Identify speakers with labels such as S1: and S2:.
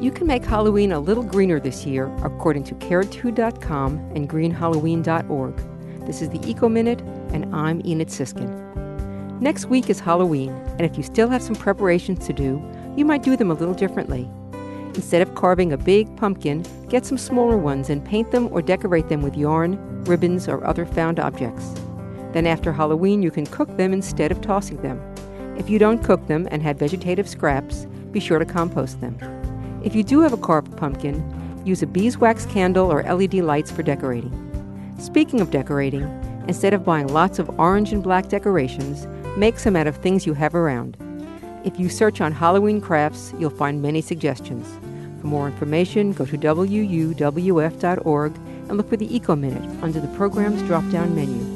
S1: You can make Halloween a little greener this year according to care2.com and greenhalloween.org. This is the Eco Minute, and I'm Enid Sisskin. Next week is Halloween, and if you still have some preparations to do, you might do them a little differently. Instead of carving a big pumpkin, get some smaller ones and paint them or decorate them with yarn, ribbons, or other found objects. Then after Halloween, you can cook them instead of tossing them. If you don't cook them and have vegetative scraps, be sure to compost them. If you do have a carved pumpkin, use a beeswax candle or LED lights for decorating. Speaking of decorating, instead of buying lots of orange and black decorations, make some out of things you have around. If you search on Halloween crafts, you'll find many suggestions. For more information, go to wuwf.org and look for the Eco Minute under the program's drop down menu.